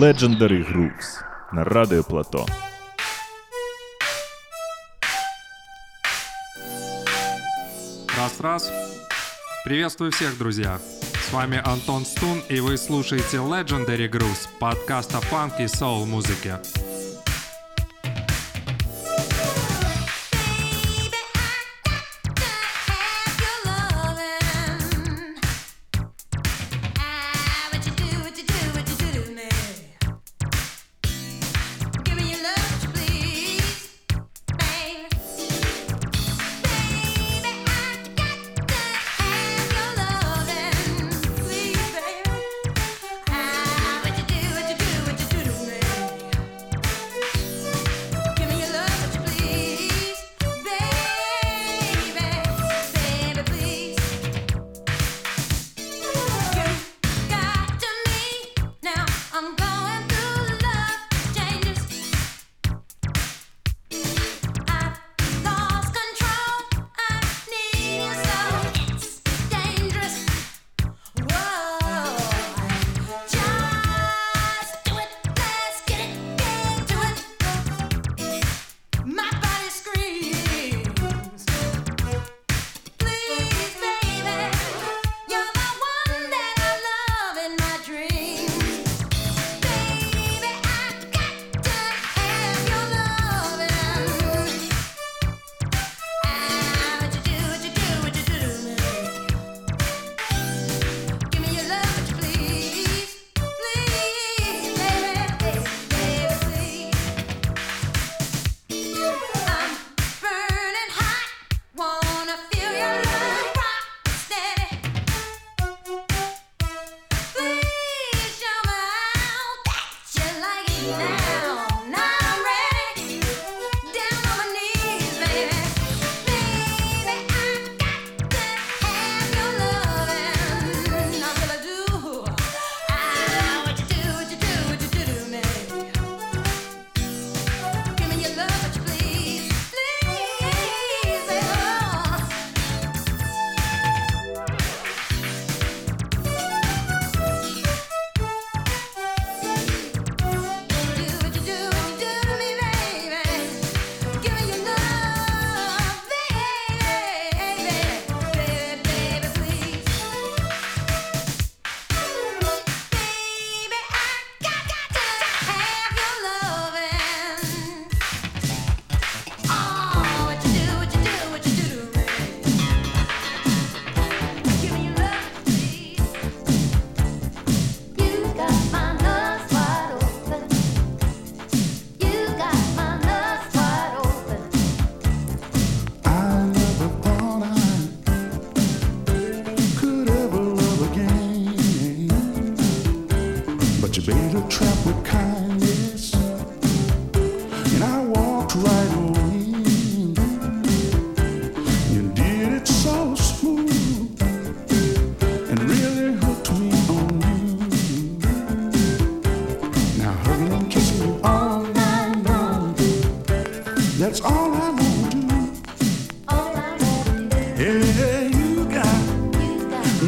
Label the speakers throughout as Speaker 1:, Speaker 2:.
Speaker 1: Legendary Grooves на Радио Плато.
Speaker 2: Раз-раз. Приветствую всех, друзья. С вами Антон Стун, и вы слушаете Legendary Grooves, подкаст о фанке и соул-музыке.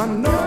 Speaker 3: my
Speaker 4: nose.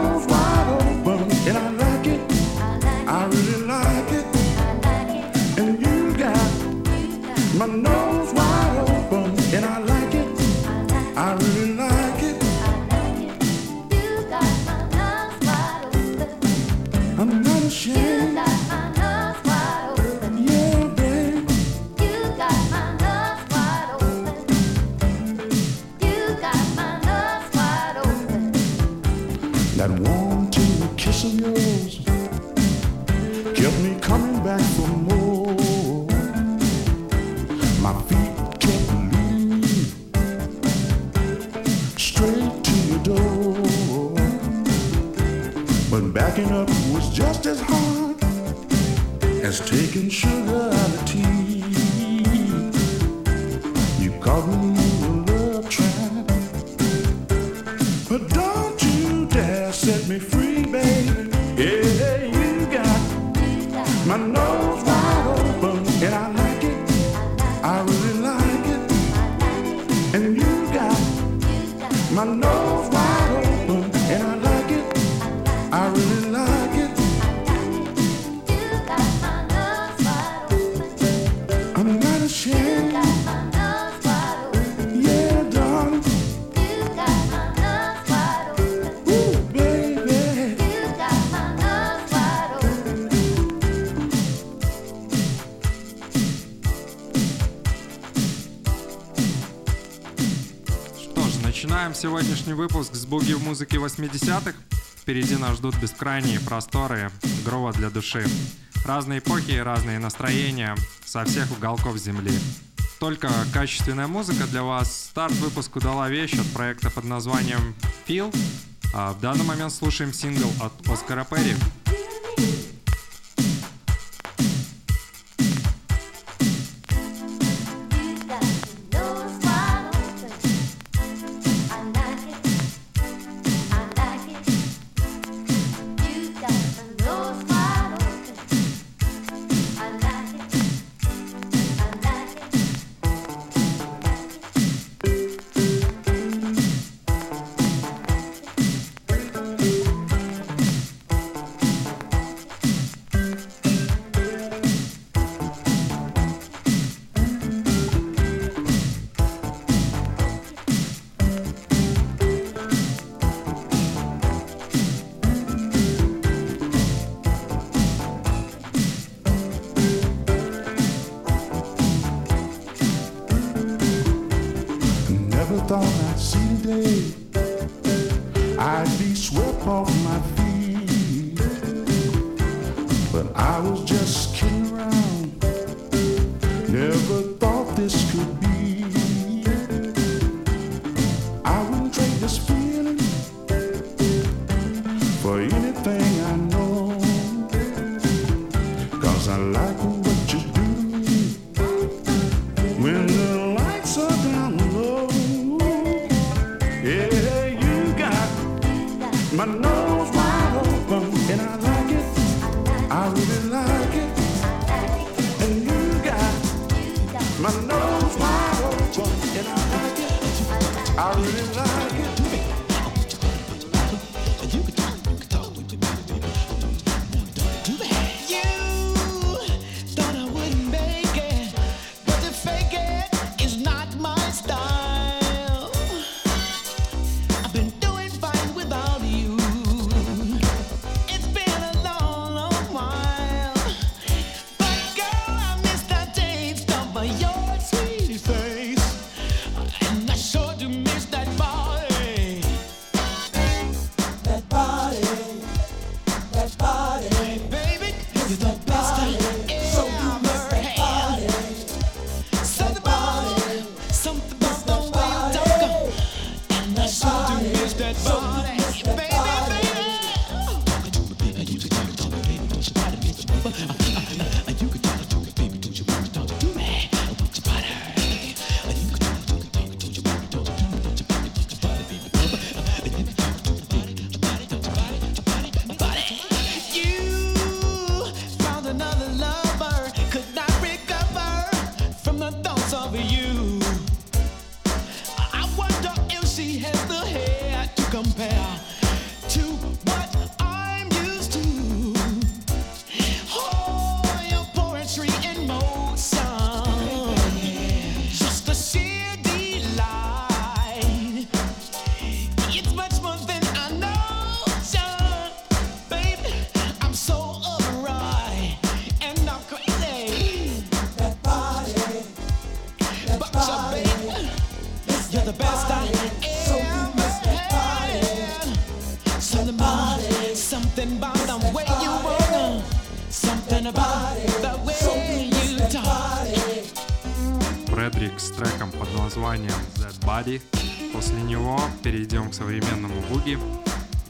Speaker 4: Сегодняшний выпуск с буги в музыке 80-х. Впереди нас ждут бескрайние просторы грова для души. Разные эпохи и разные настроения со всех уголков земли. Только качественная музыка для вас. Старт выпуску дала вещь от проекта под названием «Feel». А в данный момент слушаем сингл от Оскара Перри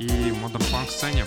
Speaker 4: и модерн фанк сцене.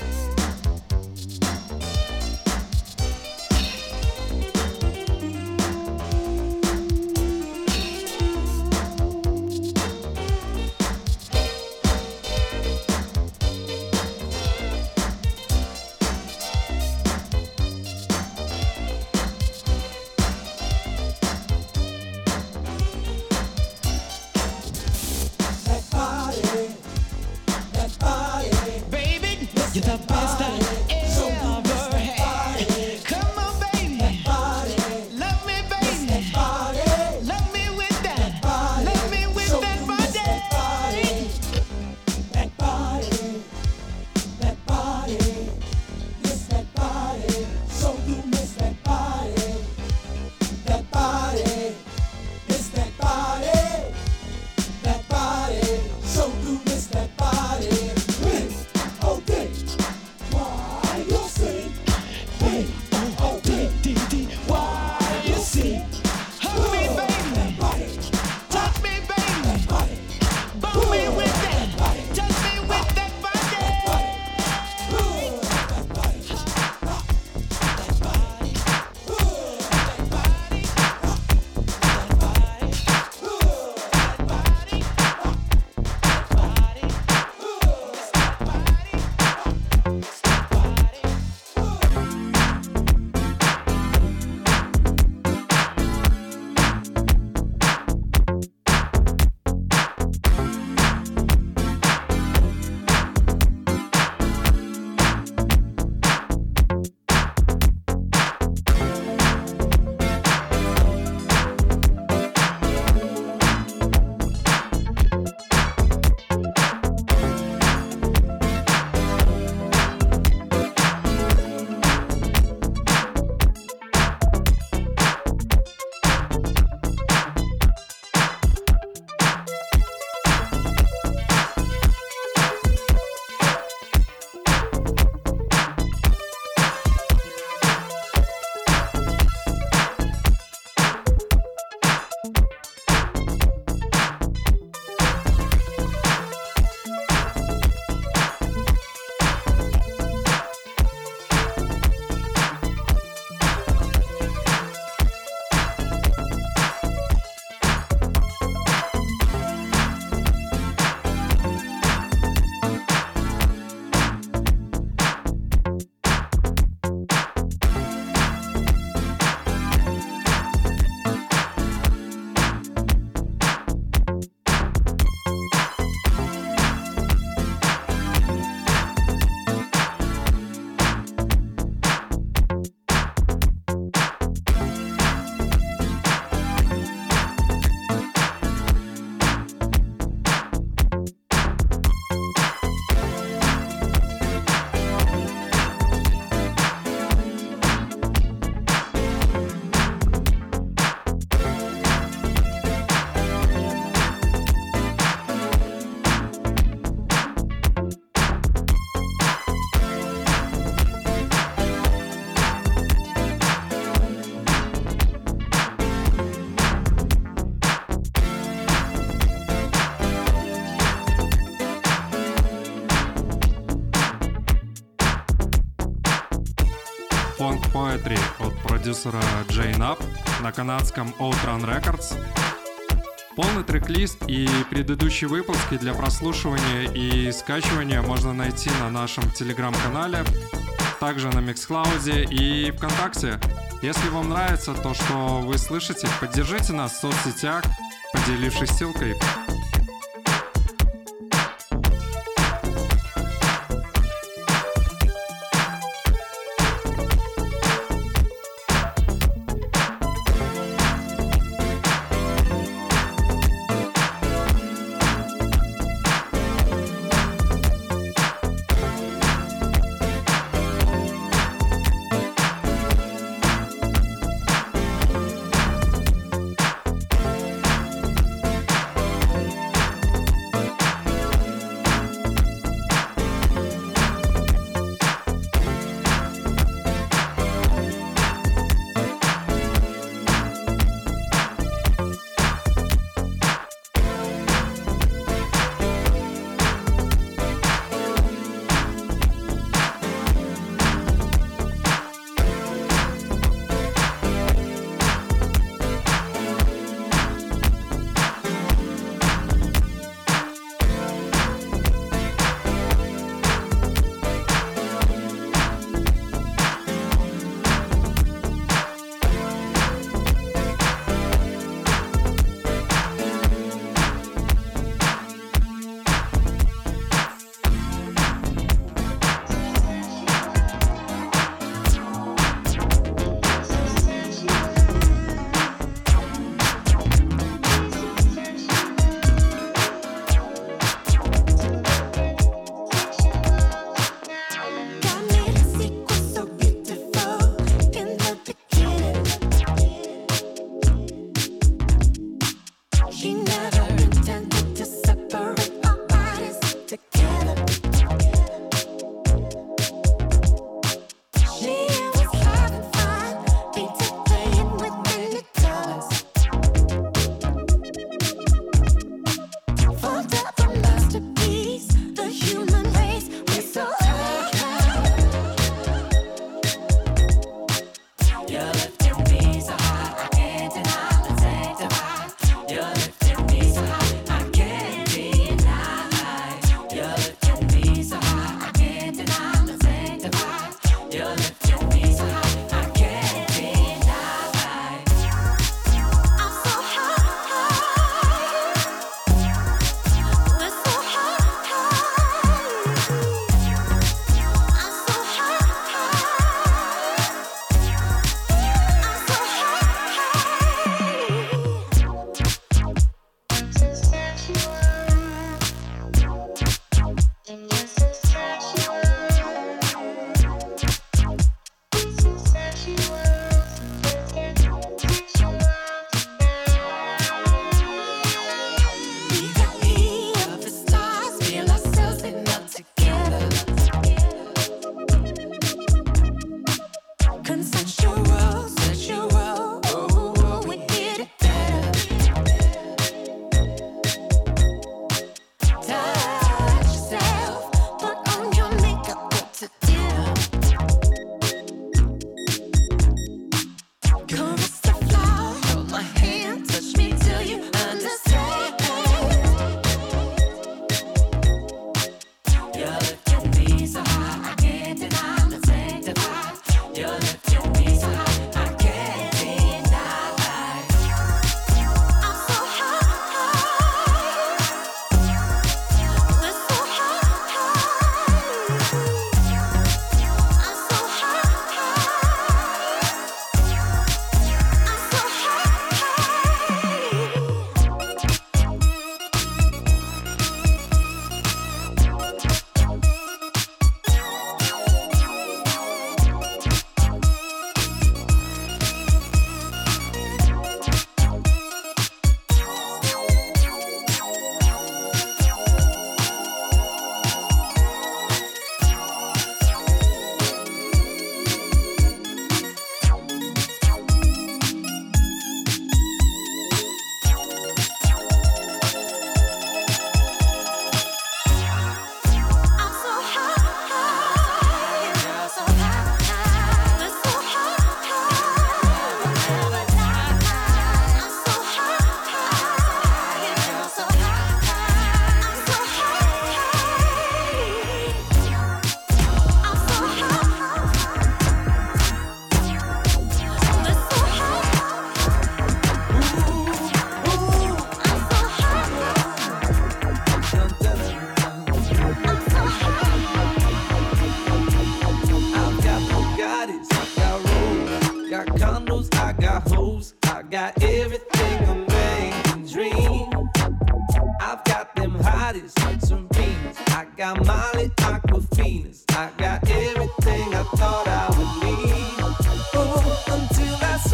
Speaker 5: От продюсера Jane Up на канадском Outrun Records. Полный трек-лист и предыдущие выпуски для прослушивания и скачивания можно найти на нашем телеграм-канале, также на Mixcloud и ВКонтакте. Если вам нравится то, что вы слышите, поддержите нас в соцсетях, поделившись ссылкой.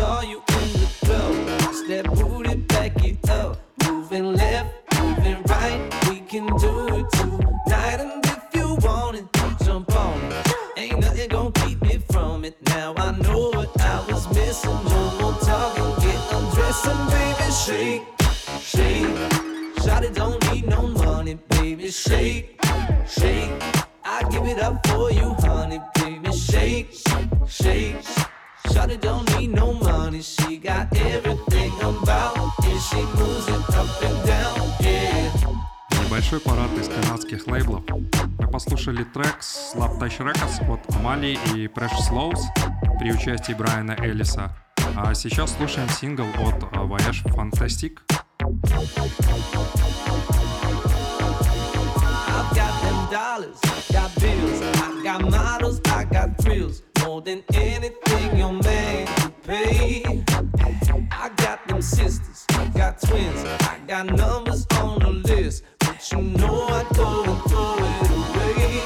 Speaker 6: Saw you
Speaker 5: Небольшой парад из канадских лейблов. Мы послушали трек Slap Touch Records от Амали и Precious Lows при участии Брайана Эллиса. А сейчас слушаем сингл от э, Voyage Fantastic.
Speaker 6: I got numbers on the list, you know I and throw it away.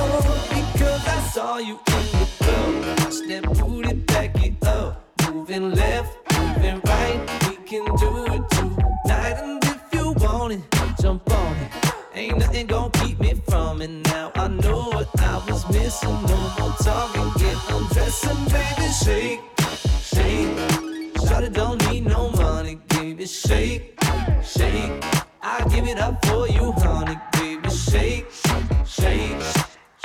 Speaker 6: Oh, because I saw you in the club, booty it up, moving left, moving right, we can do it tonight, and if you want it, jump on it. Ain't nothing gonna keep me from it now. I know what I was missing. No more talking, get baby shake, shake. Shawty don't need no money, baby shake, shake. I give it up for you, honey, baby shake, shake.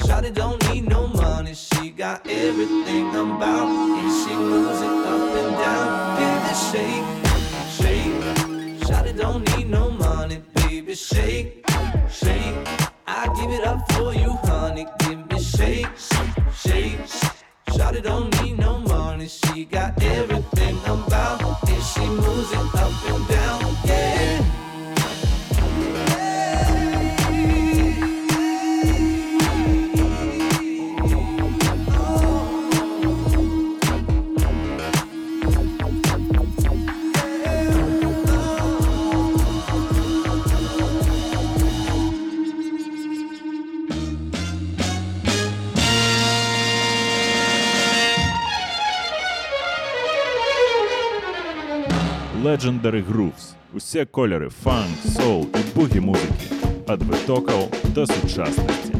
Speaker 6: Shawty don't need no money, she got everything I'm about, and she moves it up and down, baby shake, shake. Shawty don't need no money, baby shake, shake. I give it up for you, honey, give me shake, shake. Shawty don't need no money, she got everything
Speaker 1: Legendary Grooves. Усі кольори фанк, соул і бугі музики. Від витоків до сучасності.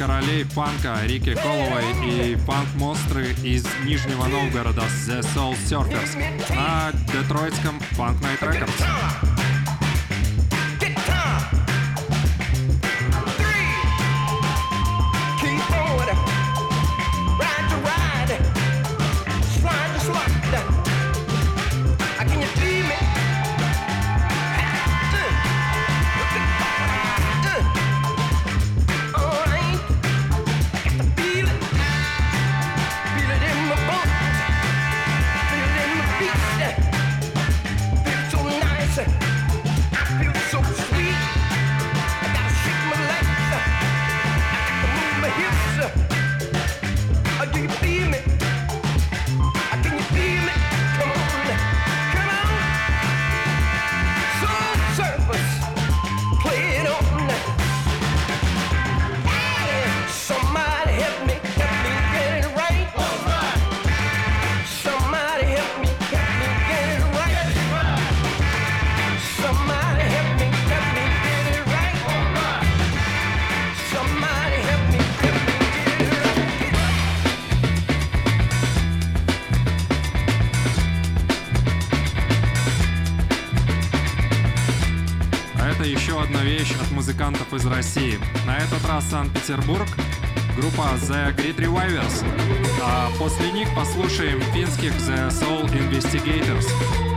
Speaker 7: Королей панка Рики Коловой и панк-монстры из Нижнего Новгорода The Soul Surfers на детройтском Punk Night Records. Музыкантов из России. На этот раз Санкт-Петербург, группа The Great Revivers. А после них послушаем финских The Soul Investigators.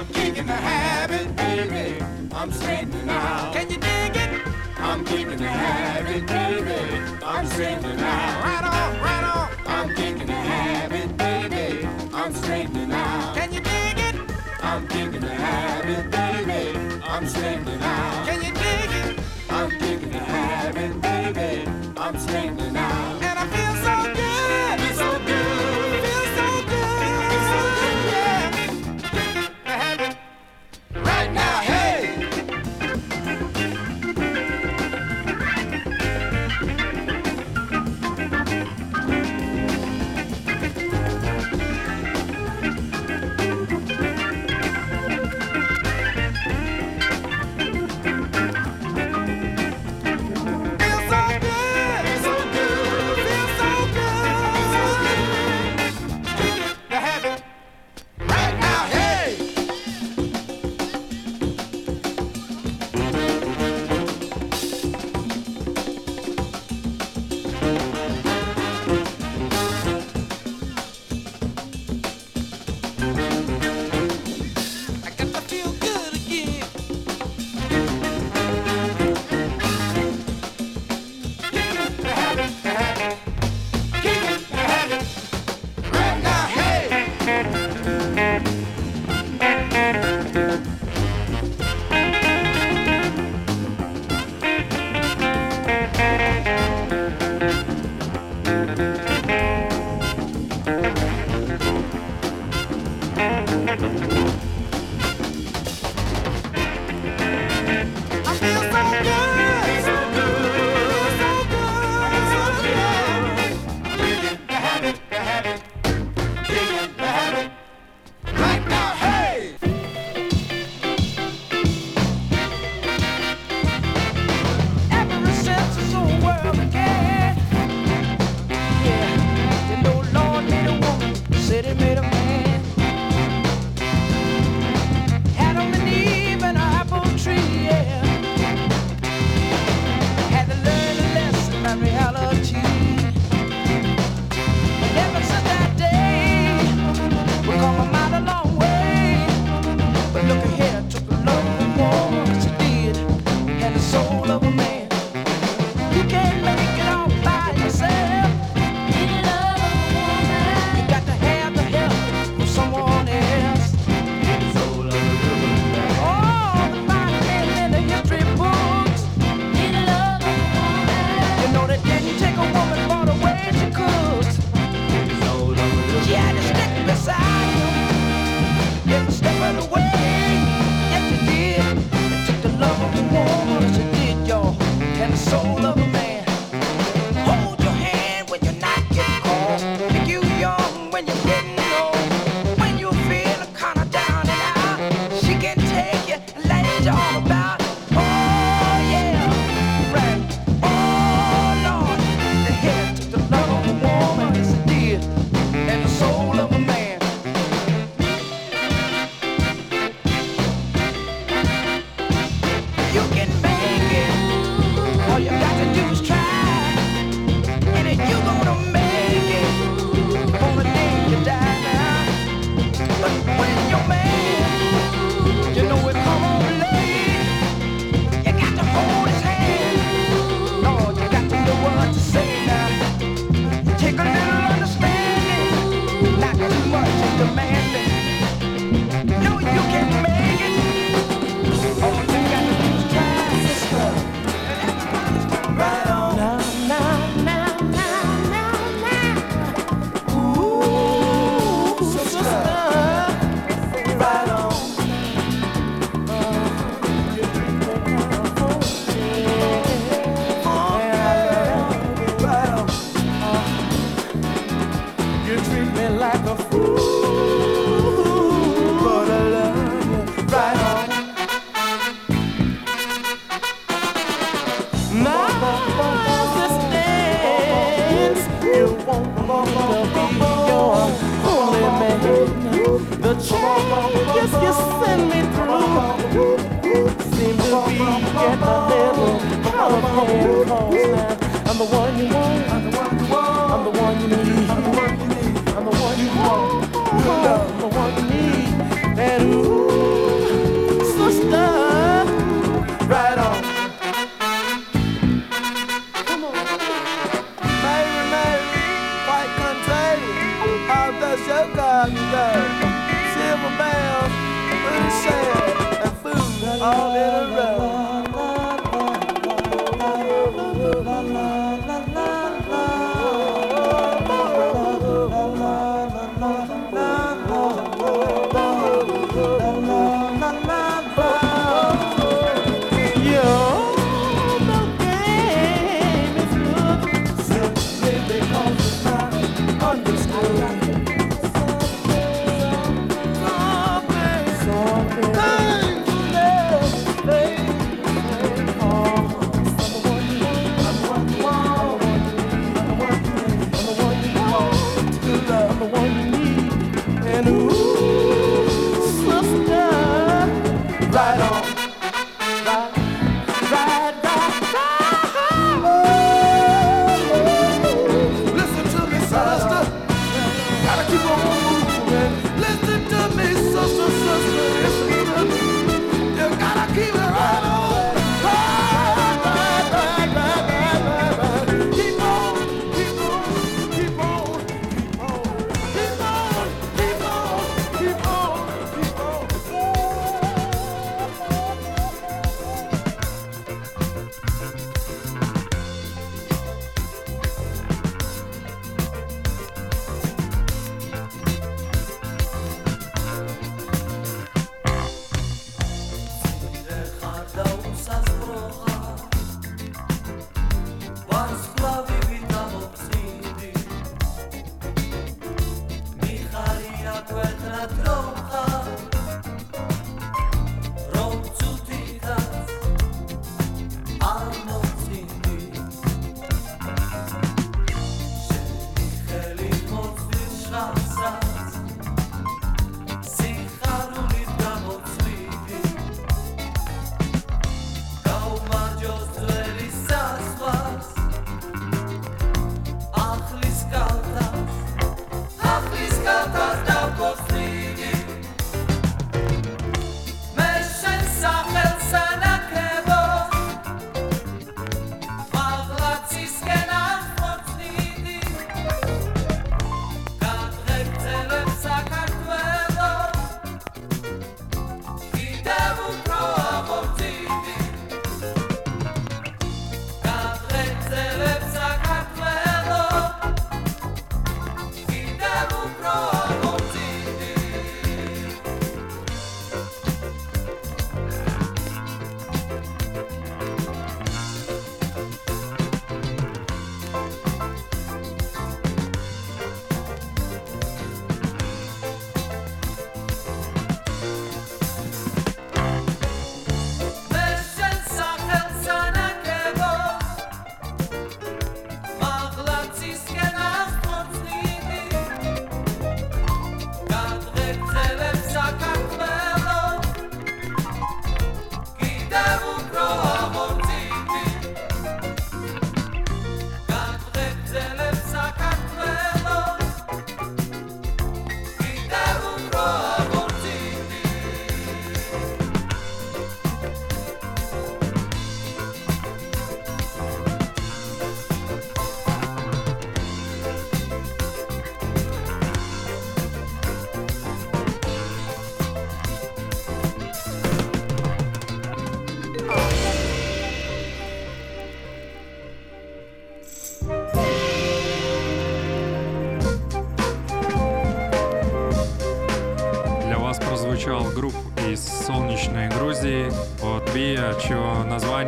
Speaker 8: I'm kicking the habit, baby. I'm straightening out. Can you dig it? I'm kicking the habit, baby. I'm straightening out. Right on, right on. I'm kicking the habit, baby. I'm straightening out. Can you dig it? I'm kicking the habit, baby. I'm straightening out. Can you dig it? I'm kicking the habit, baby. I'm straightening out.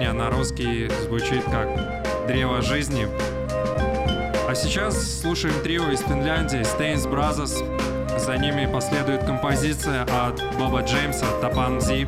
Speaker 5: название на русский звучит как «Древо жизни». А сейчас слушаем трио из Финляндии Stains Brothers. За ними последует композиция от Боба Джеймса «Тапан Зи».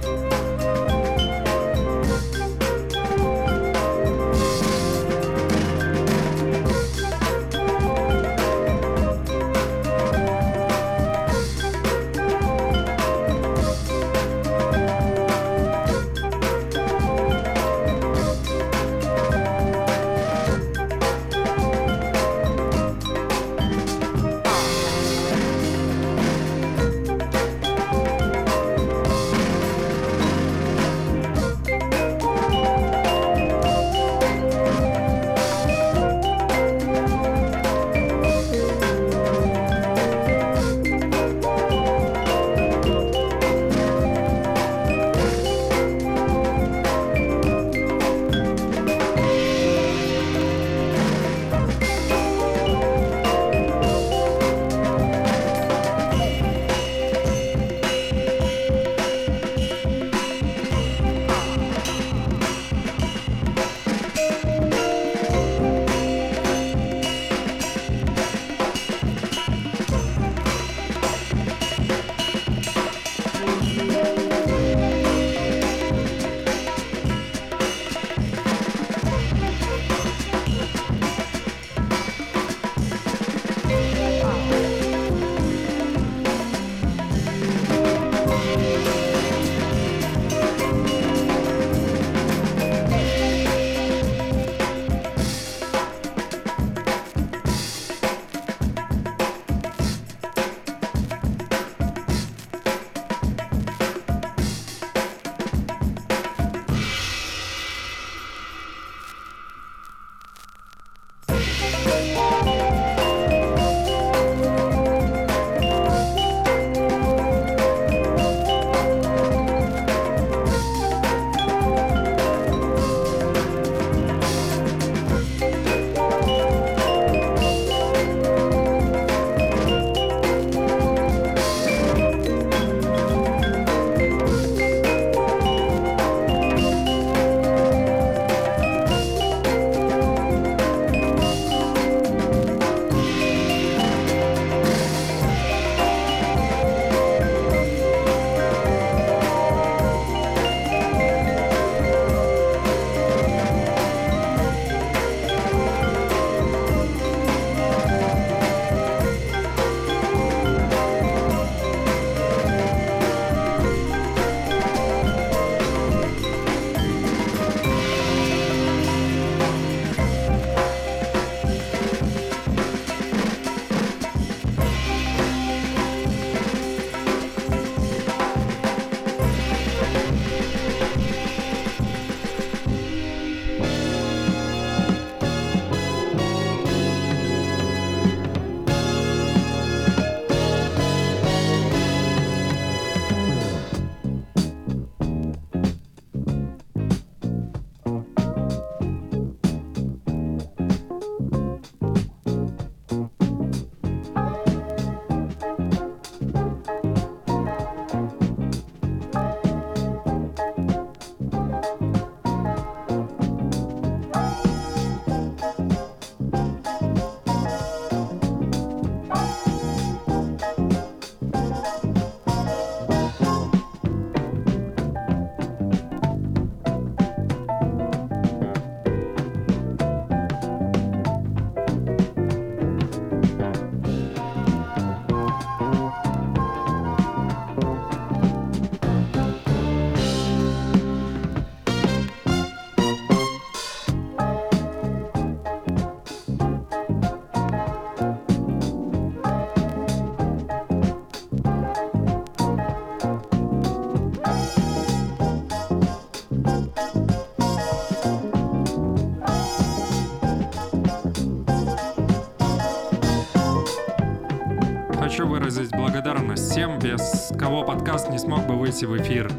Speaker 5: Подкаст не смог бы выйти в эфир.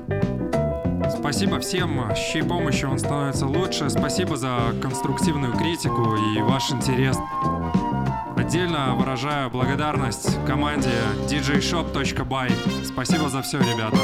Speaker 5: Спасибо всем, с чьей помощью он становится лучше. Спасибо за конструктивную критику и ваш интерес. Отдельно выражаю благодарность команде djshop.by. Спасибо за все, ребята.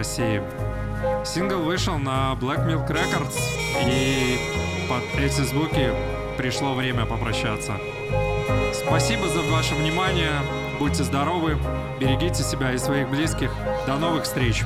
Speaker 5: России. Сингл вышел на Black Milk Records, и под эти звуки пришло время попрощаться. Спасибо за ваше внимание, будьте здоровы, берегите себя и своих близких. До новых встреч!